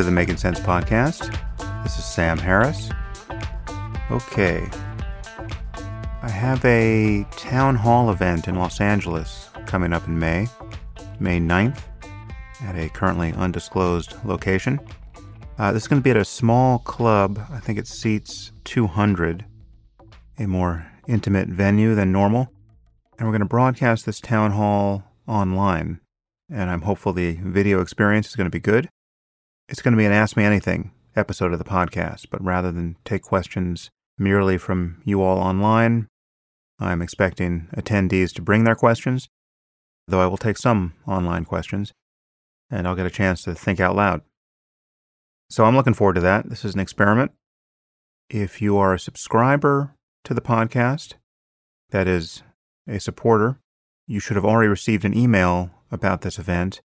To the Making Sense podcast. This is Sam Harris. Okay. I have a town hall event in Los Angeles coming up in May, May 9th, at a currently undisclosed location. Uh, this is going to be at a small club. I think it seats 200, a more intimate venue than normal. And we're going to broadcast this town hall online. And I'm hopeful the video experience is going to be good. It's going to be an Ask Me Anything episode of the podcast, but rather than take questions merely from you all online, I'm expecting attendees to bring their questions, though I will take some online questions, and I'll get a chance to think out loud. So I'm looking forward to that. This is an experiment. If you are a subscriber to the podcast, that is, a supporter, you should have already received an email about this event,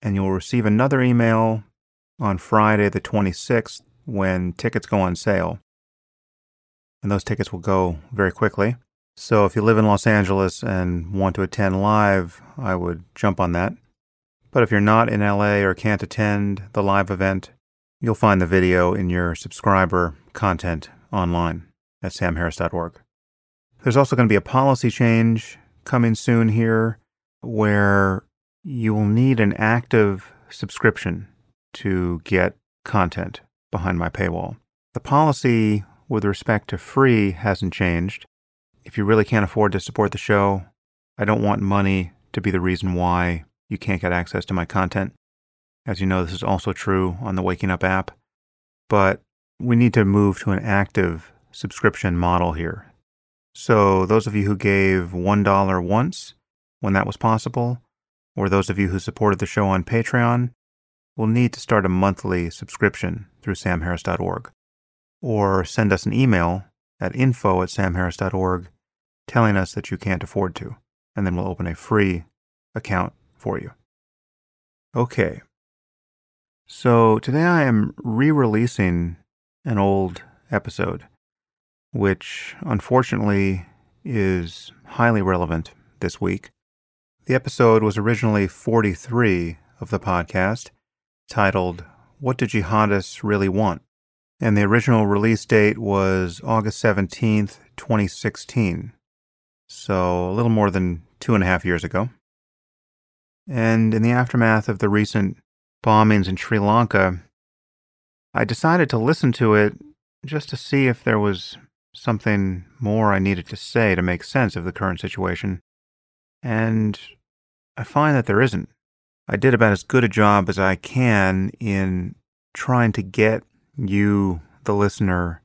and you'll receive another email on Friday, the 26th, when tickets go on sale. And those tickets will go very quickly. So if you live in Los Angeles and want to attend live, I would jump on that. But if you're not in LA or can't attend the live event, you'll find the video in your subscriber content online at samharris.org. There's also going to be a policy change coming soon here where you will need an active subscription to get content behind my paywall. The policy with respect to free hasn't changed. If you really can't afford to support the show, I don't want money to be the reason why you can't get access to my content. As you know, this is also true on the Waking Up app. But we need to move to an active subscription model here. So, those of you who gave $1 once when that was possible, or those of you who supported the show on Patreon, will need to start a monthly subscription through samharris.org or send us an email at info at samharris.org telling us that you can't afford to, and then we'll open a free account for you. Okay. So today I am re releasing an old episode, which unfortunately is highly relevant this week. The episode was originally 43 of the podcast, titled What Do Jihadists Really Want? And the original release date was August 17th, 2016. So a little more than two and a half years ago. And in the aftermath of the recent bombings in Sri Lanka, I decided to listen to it just to see if there was something more I needed to say to make sense of the current situation. And I find that there isn't. I did about as good a job as I can in trying to get you, the listener,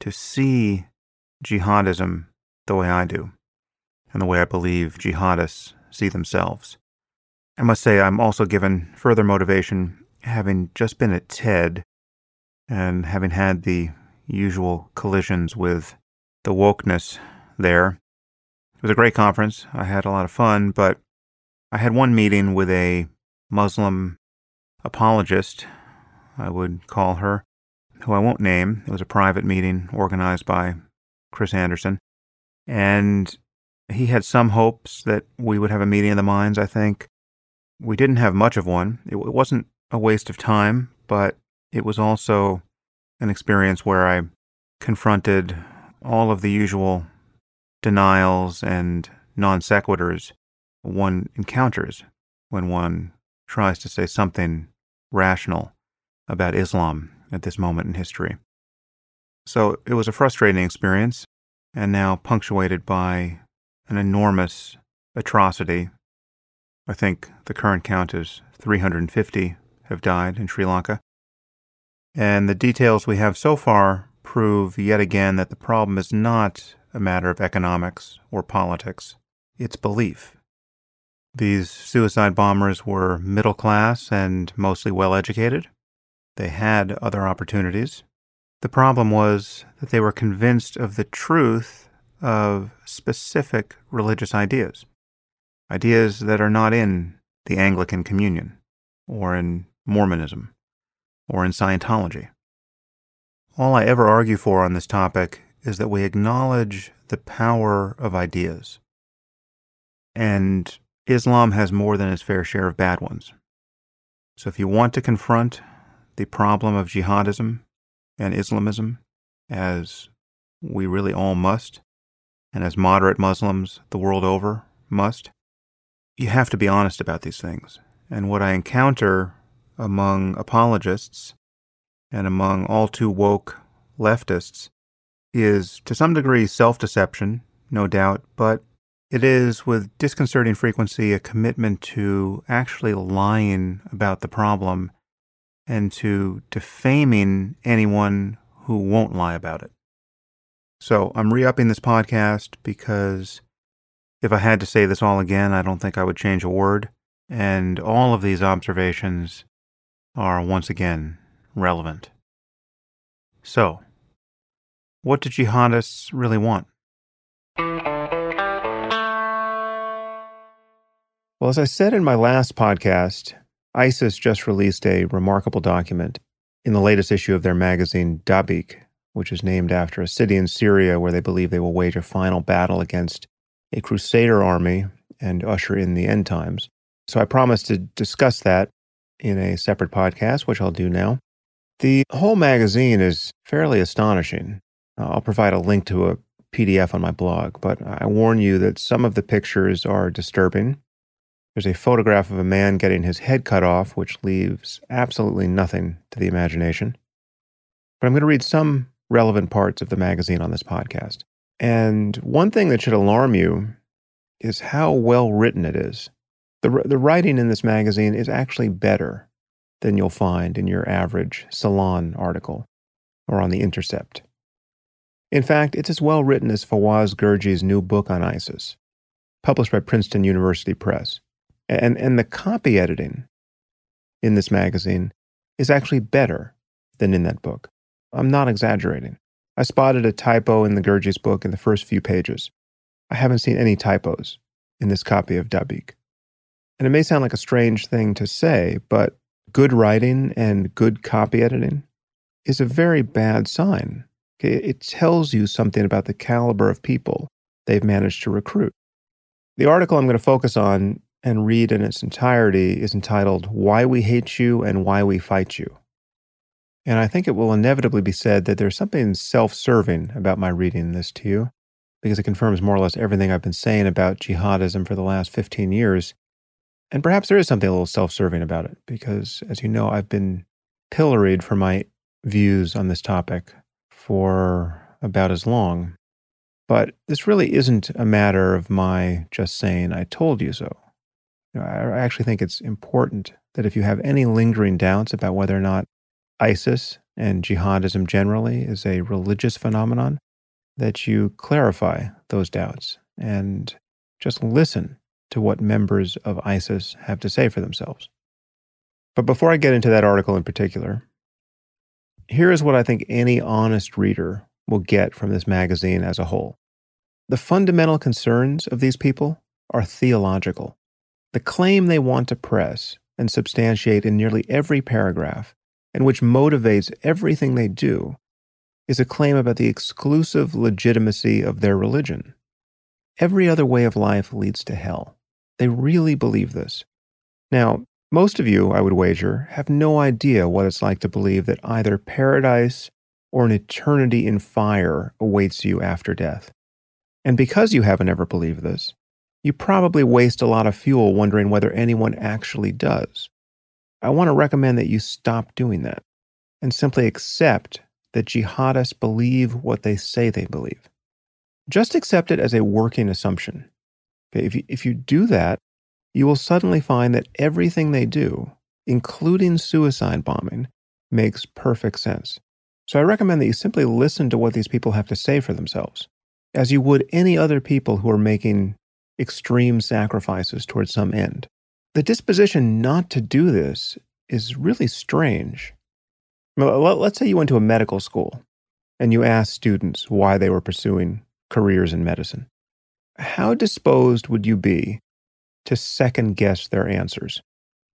to see jihadism the way I do, and the way I believe jihadists see themselves. I must say, I'm also given further motivation having just been at TED and having had the usual collisions with the wokeness there. It was a great conference. I had a lot of fun, but I had one meeting with a Muslim apologist, I would call her, who I won't name. It was a private meeting organized by Chris Anderson. And he had some hopes that we would have a meeting of the minds, I think. We didn't have much of one. It wasn't a waste of time, but it was also an experience where I confronted all of the usual denials and non sequiturs one encounters when one tries to say something rational about Islam at this moment in history. So it was a frustrating experience, and now punctuated by an enormous atrocity. I think the current count is 350 have died in Sri Lanka. And the details we have so far prove yet again that the problem is not a matter of economics or politics, it's belief. These suicide bombers were middle class and mostly well educated. They had other opportunities. The problem was that they were convinced of the truth of specific religious ideas, ideas that are not in the Anglican Communion, or in Mormonism, or in Scientology. All I ever argue for on this topic is that we acknowledge the power of ideas. And Islam has more than its fair share of bad ones. So if you want to confront the problem of jihadism and Islamism, as we really all must, and as moderate Muslims the world over must, you have to be honest about these things. And what I encounter among apologists and among all too woke leftists is to some degree self deception, no doubt, but it is with disconcerting frequency a commitment to actually lying about the problem and to defaming anyone who won't lie about it. So I'm re upping this podcast because if I had to say this all again, I don't think I would change a word. And all of these observations are once again relevant. So, what do jihadists really want? Well, as I said in my last podcast, ISIS just released a remarkable document in the latest issue of their magazine, Dabiq, which is named after a city in Syria where they believe they will wage a final battle against a crusader army and usher in the end times. So I promised to discuss that in a separate podcast, which I'll do now. The whole magazine is fairly astonishing. Uh, I'll provide a link to a PDF on my blog, but I warn you that some of the pictures are disturbing. There's a photograph of a man getting his head cut off, which leaves absolutely nothing to the imagination. But I'm going to read some relevant parts of the magazine on this podcast. And one thing that should alarm you is how well written it is. The, the writing in this magazine is actually better than you'll find in your average Salon article or on The Intercept. In fact, it's as well written as Fawaz Gerges's new book on ISIS, published by Princeton University Press. And, and the copy editing in this magazine is actually better than in that book. I'm not exaggerating. I spotted a typo in the Gerges book in the first few pages. I haven't seen any typos in this copy of Dabiq. And it may sound like a strange thing to say, but good writing and good copy editing is a very bad sign. It tells you something about the caliber of people they've managed to recruit. The article I'm going to focus on and read in its entirety is entitled Why We Hate You and Why We Fight You. And I think it will inevitably be said that there's something self serving about my reading this to you, because it confirms more or less everything I've been saying about jihadism for the last 15 years. And perhaps there is something a little self serving about it, because as you know, I've been pilloried for my views on this topic for about as long. But this really isn't a matter of my just saying, I told you so. Know, I actually think it's important that if you have any lingering doubts about whether or not ISIS and jihadism generally is a religious phenomenon, that you clarify those doubts and just listen to what members of ISIS have to say for themselves. But before I get into that article in particular, here is what I think any honest reader will get from this magazine as a whole. The fundamental concerns of these people are theological. The claim they want to press and substantiate in nearly every paragraph and which motivates everything they do, is a claim about the exclusive legitimacy of their religion. Every other way of life leads to hell. They really believe this. Now, most of you, I would wager, have no idea what it's like to believe that either paradise or an eternity in fire awaits you after death. And because you haven't ever believed this, you probably waste a lot of fuel wondering whether anyone actually does. I want to recommend that you stop doing that and simply accept that jihadists believe what they say they believe. Just accept it as a working assumption. Okay, if, you, if you do that, you will suddenly find that everything they do, including suicide bombing, makes perfect sense. So I recommend that you simply listen to what these people have to say for themselves, as you would any other people who are making extreme sacrifices towards some end. The disposition not to do this is really strange. Let's say you went to a medical school and you asked students why they were pursuing careers in medicine. How disposed would you be to second guess their answers?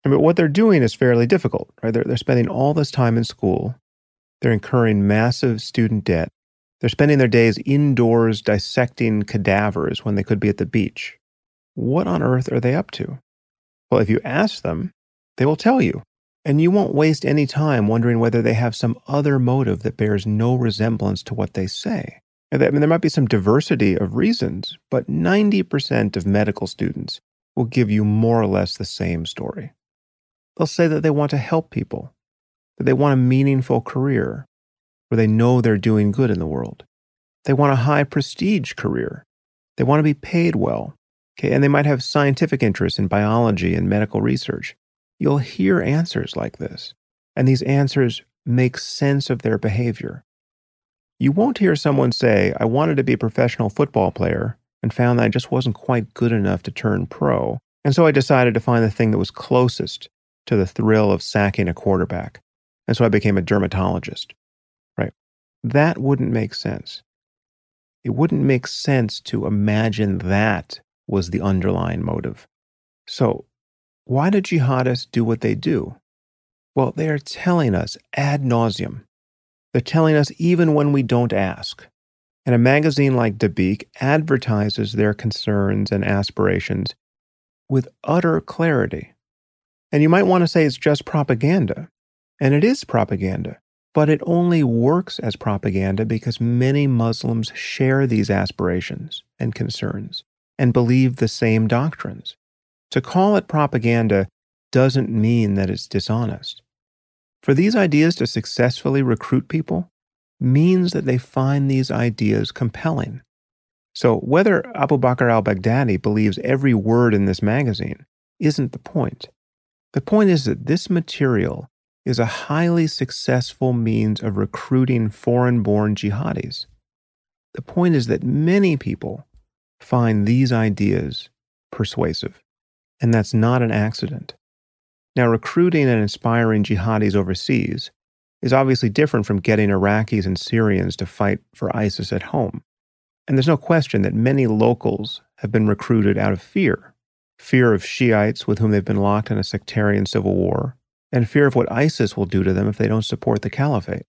I mean, what they're doing is fairly difficult, right? They're, they're spending all this time in school. They're incurring massive student debt. They're spending their days indoors dissecting cadavers when they could be at the beach. What on earth are they up to? Well, if you ask them, they will tell you. And you won't waste any time wondering whether they have some other motive that bears no resemblance to what they say. I mean, there might be some diversity of reasons, but 90% of medical students will give you more or less the same story. They'll say that they want to help people, that they want a meaningful career, where they know they're doing good in the world. They want a high prestige career. They want to be paid well. Okay, and they might have scientific interests in biology and medical research. You'll hear answers like this, and these answers make sense of their behavior. You won't hear someone say, I wanted to be a professional football player and found that I just wasn't quite good enough to turn pro, and so I decided to find the thing that was closest to the thrill of sacking a quarterback, and so I became a dermatologist. That wouldn't make sense. It wouldn't make sense to imagine that was the underlying motive. So, why do jihadists do what they do? Well, they are telling us ad nauseum. They're telling us even when we don't ask. And a magazine like Dabiq advertises their concerns and aspirations with utter clarity. And you might want to say it's just propaganda. And it is propaganda. But it only works as propaganda because many Muslims share these aspirations and concerns and believe the same doctrines. To call it propaganda doesn't mean that it's dishonest. For these ideas to successfully recruit people means that they find these ideas compelling. So, whether Abu Bakr al Baghdadi believes every word in this magazine isn't the point. The point is that this material is a highly successful means of recruiting foreign born jihadis. The point is that many people find these ideas persuasive. And that's not an accident. Now, recruiting and inspiring jihadis overseas is obviously different from getting Iraqis and Syrians to fight for ISIS at home. And there's no question that many locals have been recruited out of fear fear of Shiites with whom they've been locked in a sectarian civil war, and fear of what ISIS will do to them if they don't support the caliphate.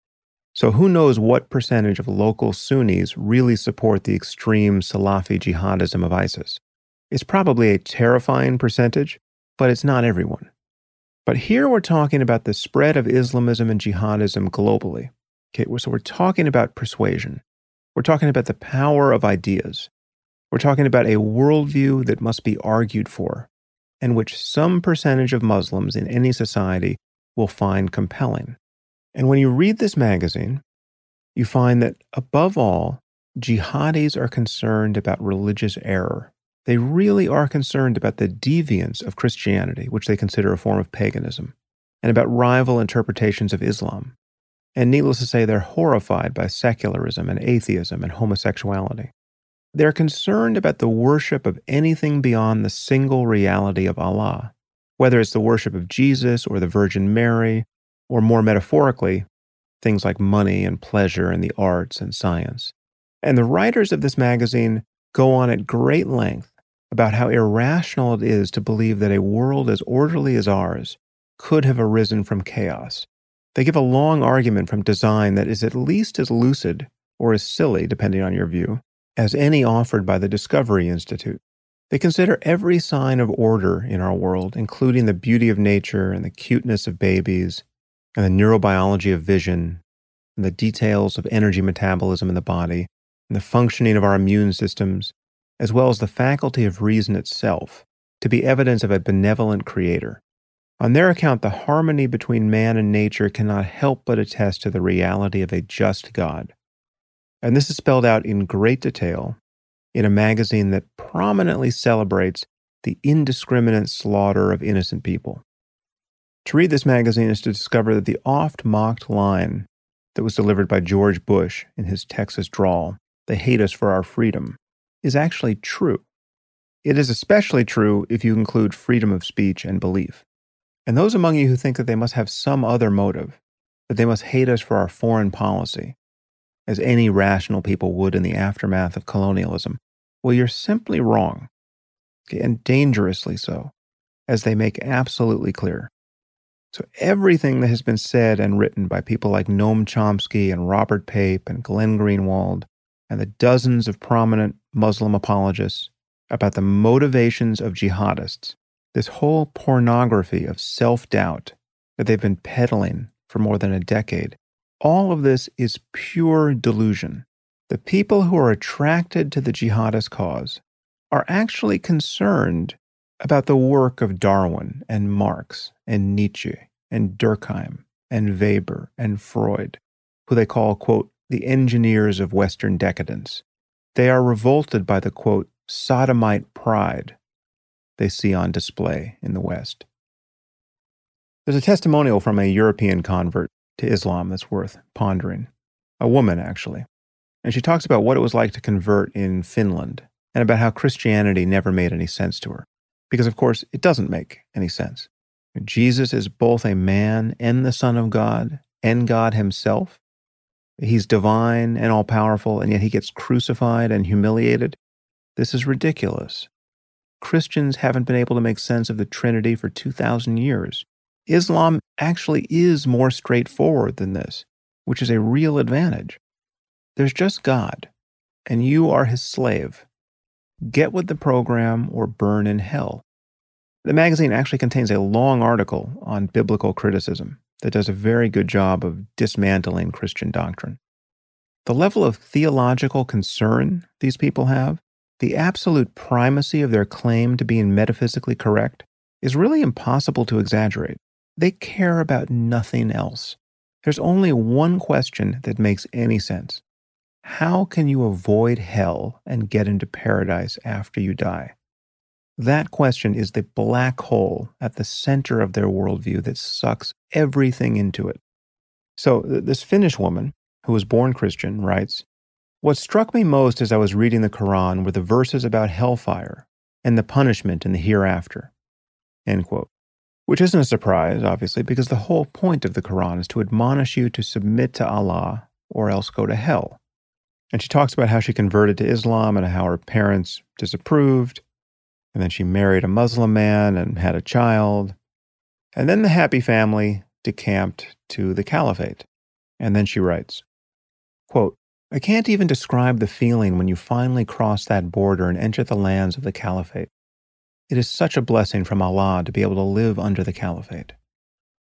So, who knows what percentage of local Sunnis really support the extreme Salafi jihadism of ISIS? It's probably a terrifying percentage, but it's not everyone. But here we're talking about the spread of Islamism and jihadism globally. Okay, so we're talking about persuasion. We're talking about the power of ideas. We're talking about a worldview that must be argued for, and which some percentage of Muslims in any society will find compelling. And when you read this magazine, you find that above all, jihadis are concerned about religious error. They really are concerned about the deviance of Christianity, which they consider a form of paganism, and about rival interpretations of Islam. And needless to say, they're horrified by secularism and atheism and homosexuality. They're concerned about the worship of anything beyond the single reality of Allah, whether it's the worship of Jesus or the Virgin Mary, or more metaphorically, things like money and pleasure and the arts and science. And the writers of this magazine go on at great length about how irrational it is to believe that a world as orderly as ours could have arisen from chaos. They give a long argument from design that is at least as lucid, or as silly, depending on your view, as any offered by the Discovery Institute. They consider every sign of order in our world, including the beauty of nature and the cuteness of babies, and the neurobiology of vision, and the details of energy metabolism in the body, and the functioning of our immune systems, as well as the faculty of reason itself, to be evidence of a benevolent creator. On their account, the harmony between man and nature cannot help but attest to the reality of a just God. And this is spelled out in great detail in a magazine that prominently celebrates the indiscriminate slaughter of innocent people. To read this magazine is to discover that the oft mocked line that was delivered by George Bush in his Texas drawl, they hate us for our freedom, is actually true. It is especially true if you include freedom of speech and belief. And those among you who think that they must have some other motive, that they must hate us for our foreign policy, as any rational people would in the aftermath of colonialism, well, you're simply wrong, and dangerously so, as they make absolutely clear. So, everything that has been said and written by people like Noam Chomsky and Robert Pape and Glenn Greenwald and the dozens of prominent Muslim apologists about the motivations of jihadists, this whole pornography of self doubt that they've been peddling for more than a decade. All of this is pure delusion. The people who are attracted to the jihadist cause are actually concerned about the work of Darwin and Marx and Nietzsche and Durkheim and Weber and Freud, who they call, quote, the engineers of Western decadence. They are revolted by the, quote, sodomite pride they see on display in the West. There's a testimonial from a European convert to Islam that's worth pondering. A woman, actually. And she talks about what it was like to convert in Finland and about how Christianity never made any sense to her. Because, of course, it doesn't make any sense. Jesus is both a man and the Son of God and God Himself. He's divine and all powerful, and yet He gets crucified and humiliated. This is ridiculous. Christians haven't been able to make sense of the Trinity for 2,000 years. Islam actually is more straightforward than this, which is a real advantage. There's just God, and you are his slave. Get with the program or burn in hell. The magazine actually contains a long article on biblical criticism that does a very good job of dismantling Christian doctrine. The level of theological concern these people have, the absolute primacy of their claim to being metaphysically correct, is really impossible to exaggerate. They care about nothing else. There's only one question that makes any sense How can you avoid hell and get into paradise after you die? That question is the black hole at the center of their worldview that sucks everything into it. So, this Finnish woman, who was born Christian, writes What struck me most as I was reading the Quran were the verses about hellfire and the punishment in the hereafter. End quote. Which isn't a surprise, obviously, because the whole point of the Quran is to admonish you to submit to Allah or else go to hell. And she talks about how she converted to Islam and how her parents disapproved and then she married a Muslim man and had a child. And then the happy family decamped to the caliphate. And then she writes, quote, I can't even describe the feeling when you finally cross that border and enter the lands of the caliphate. It is such a blessing from Allah to be able to live under the caliphate.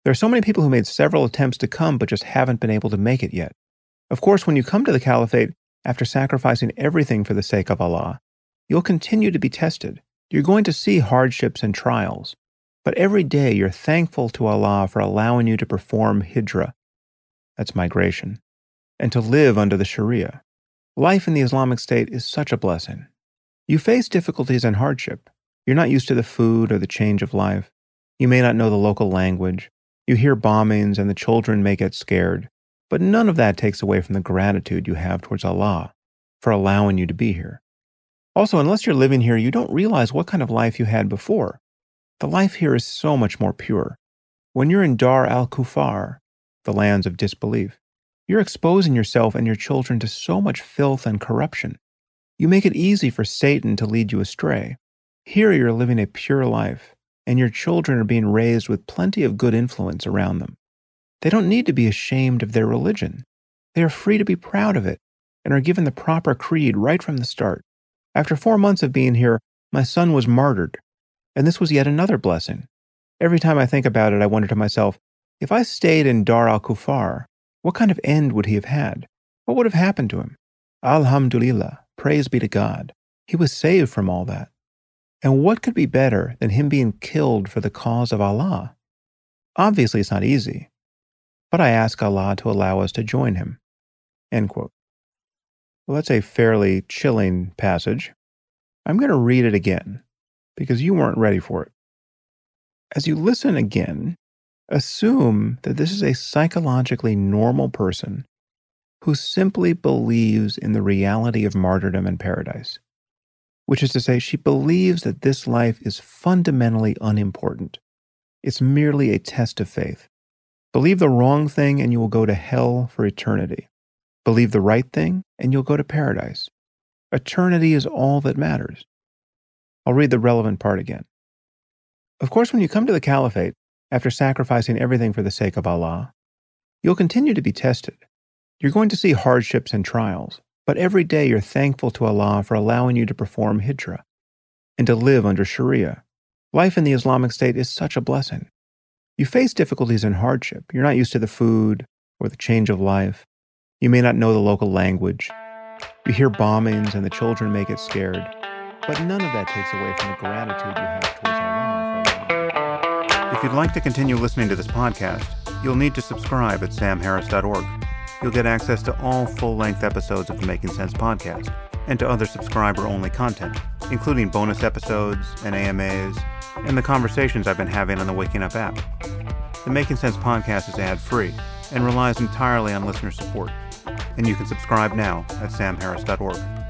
There are so many people who made several attempts to come but just haven't been able to make it yet. Of course, when you come to the caliphate after sacrificing everything for the sake of Allah, you'll continue to be tested. You're going to see hardships and trials, but every day you're thankful to Allah for allowing you to perform hijrah, that's migration, and to live under the Sharia. Life in the Islamic State is such a blessing. You face difficulties and hardship. You're not used to the food or the change of life. You may not know the local language. You hear bombings and the children may get scared. But none of that takes away from the gratitude you have towards Allah for allowing you to be here. Also, unless you're living here, you don't realize what kind of life you had before. The life here is so much more pure. When you're in Dar al Kufar, the lands of disbelief, you're exposing yourself and your children to so much filth and corruption. You make it easy for Satan to lead you astray. Here you're living a pure life, and your children are being raised with plenty of good influence around them. They don't need to be ashamed of their religion. They are free to be proud of it and are given the proper creed right from the start. After four months of being here, my son was martyred, and this was yet another blessing. Every time I think about it, I wonder to myself, if I stayed in Dar al Kufar, what kind of end would he have had? What would have happened to him? Alhamdulillah, praise be to God. He was saved from all that. And what could be better than him being killed for the cause of Allah? Obviously, it's not easy, but I ask Allah to allow us to join him. End quote. Well, that's a fairly chilling passage. I'm going to read it again because you weren't ready for it. As you listen again, assume that this is a psychologically normal person who simply believes in the reality of martyrdom and paradise, which is to say, she believes that this life is fundamentally unimportant. It's merely a test of faith. Believe the wrong thing and you will go to hell for eternity. Believe the right thing, and you'll go to paradise. Eternity is all that matters. I'll read the relevant part again. Of course, when you come to the caliphate, after sacrificing everything for the sake of Allah, you'll continue to be tested. You're going to see hardships and trials, but every day you're thankful to Allah for allowing you to perform hijrah and to live under Sharia. Life in the Islamic State is such a blessing. You face difficulties and hardship. You're not used to the food or the change of life. You may not know the local language. You hear bombings and the children may get scared. But none of that takes away from the gratitude you have towards Allah. If you'd like to continue listening to this podcast, you'll need to subscribe at samharris.org. You'll get access to all full length episodes of the Making Sense podcast and to other subscriber only content, including bonus episodes and AMAs and the conversations I've been having on the Waking Up app. The Making Sense podcast is ad free and relies entirely on listener support, and you can subscribe now at samharris.org.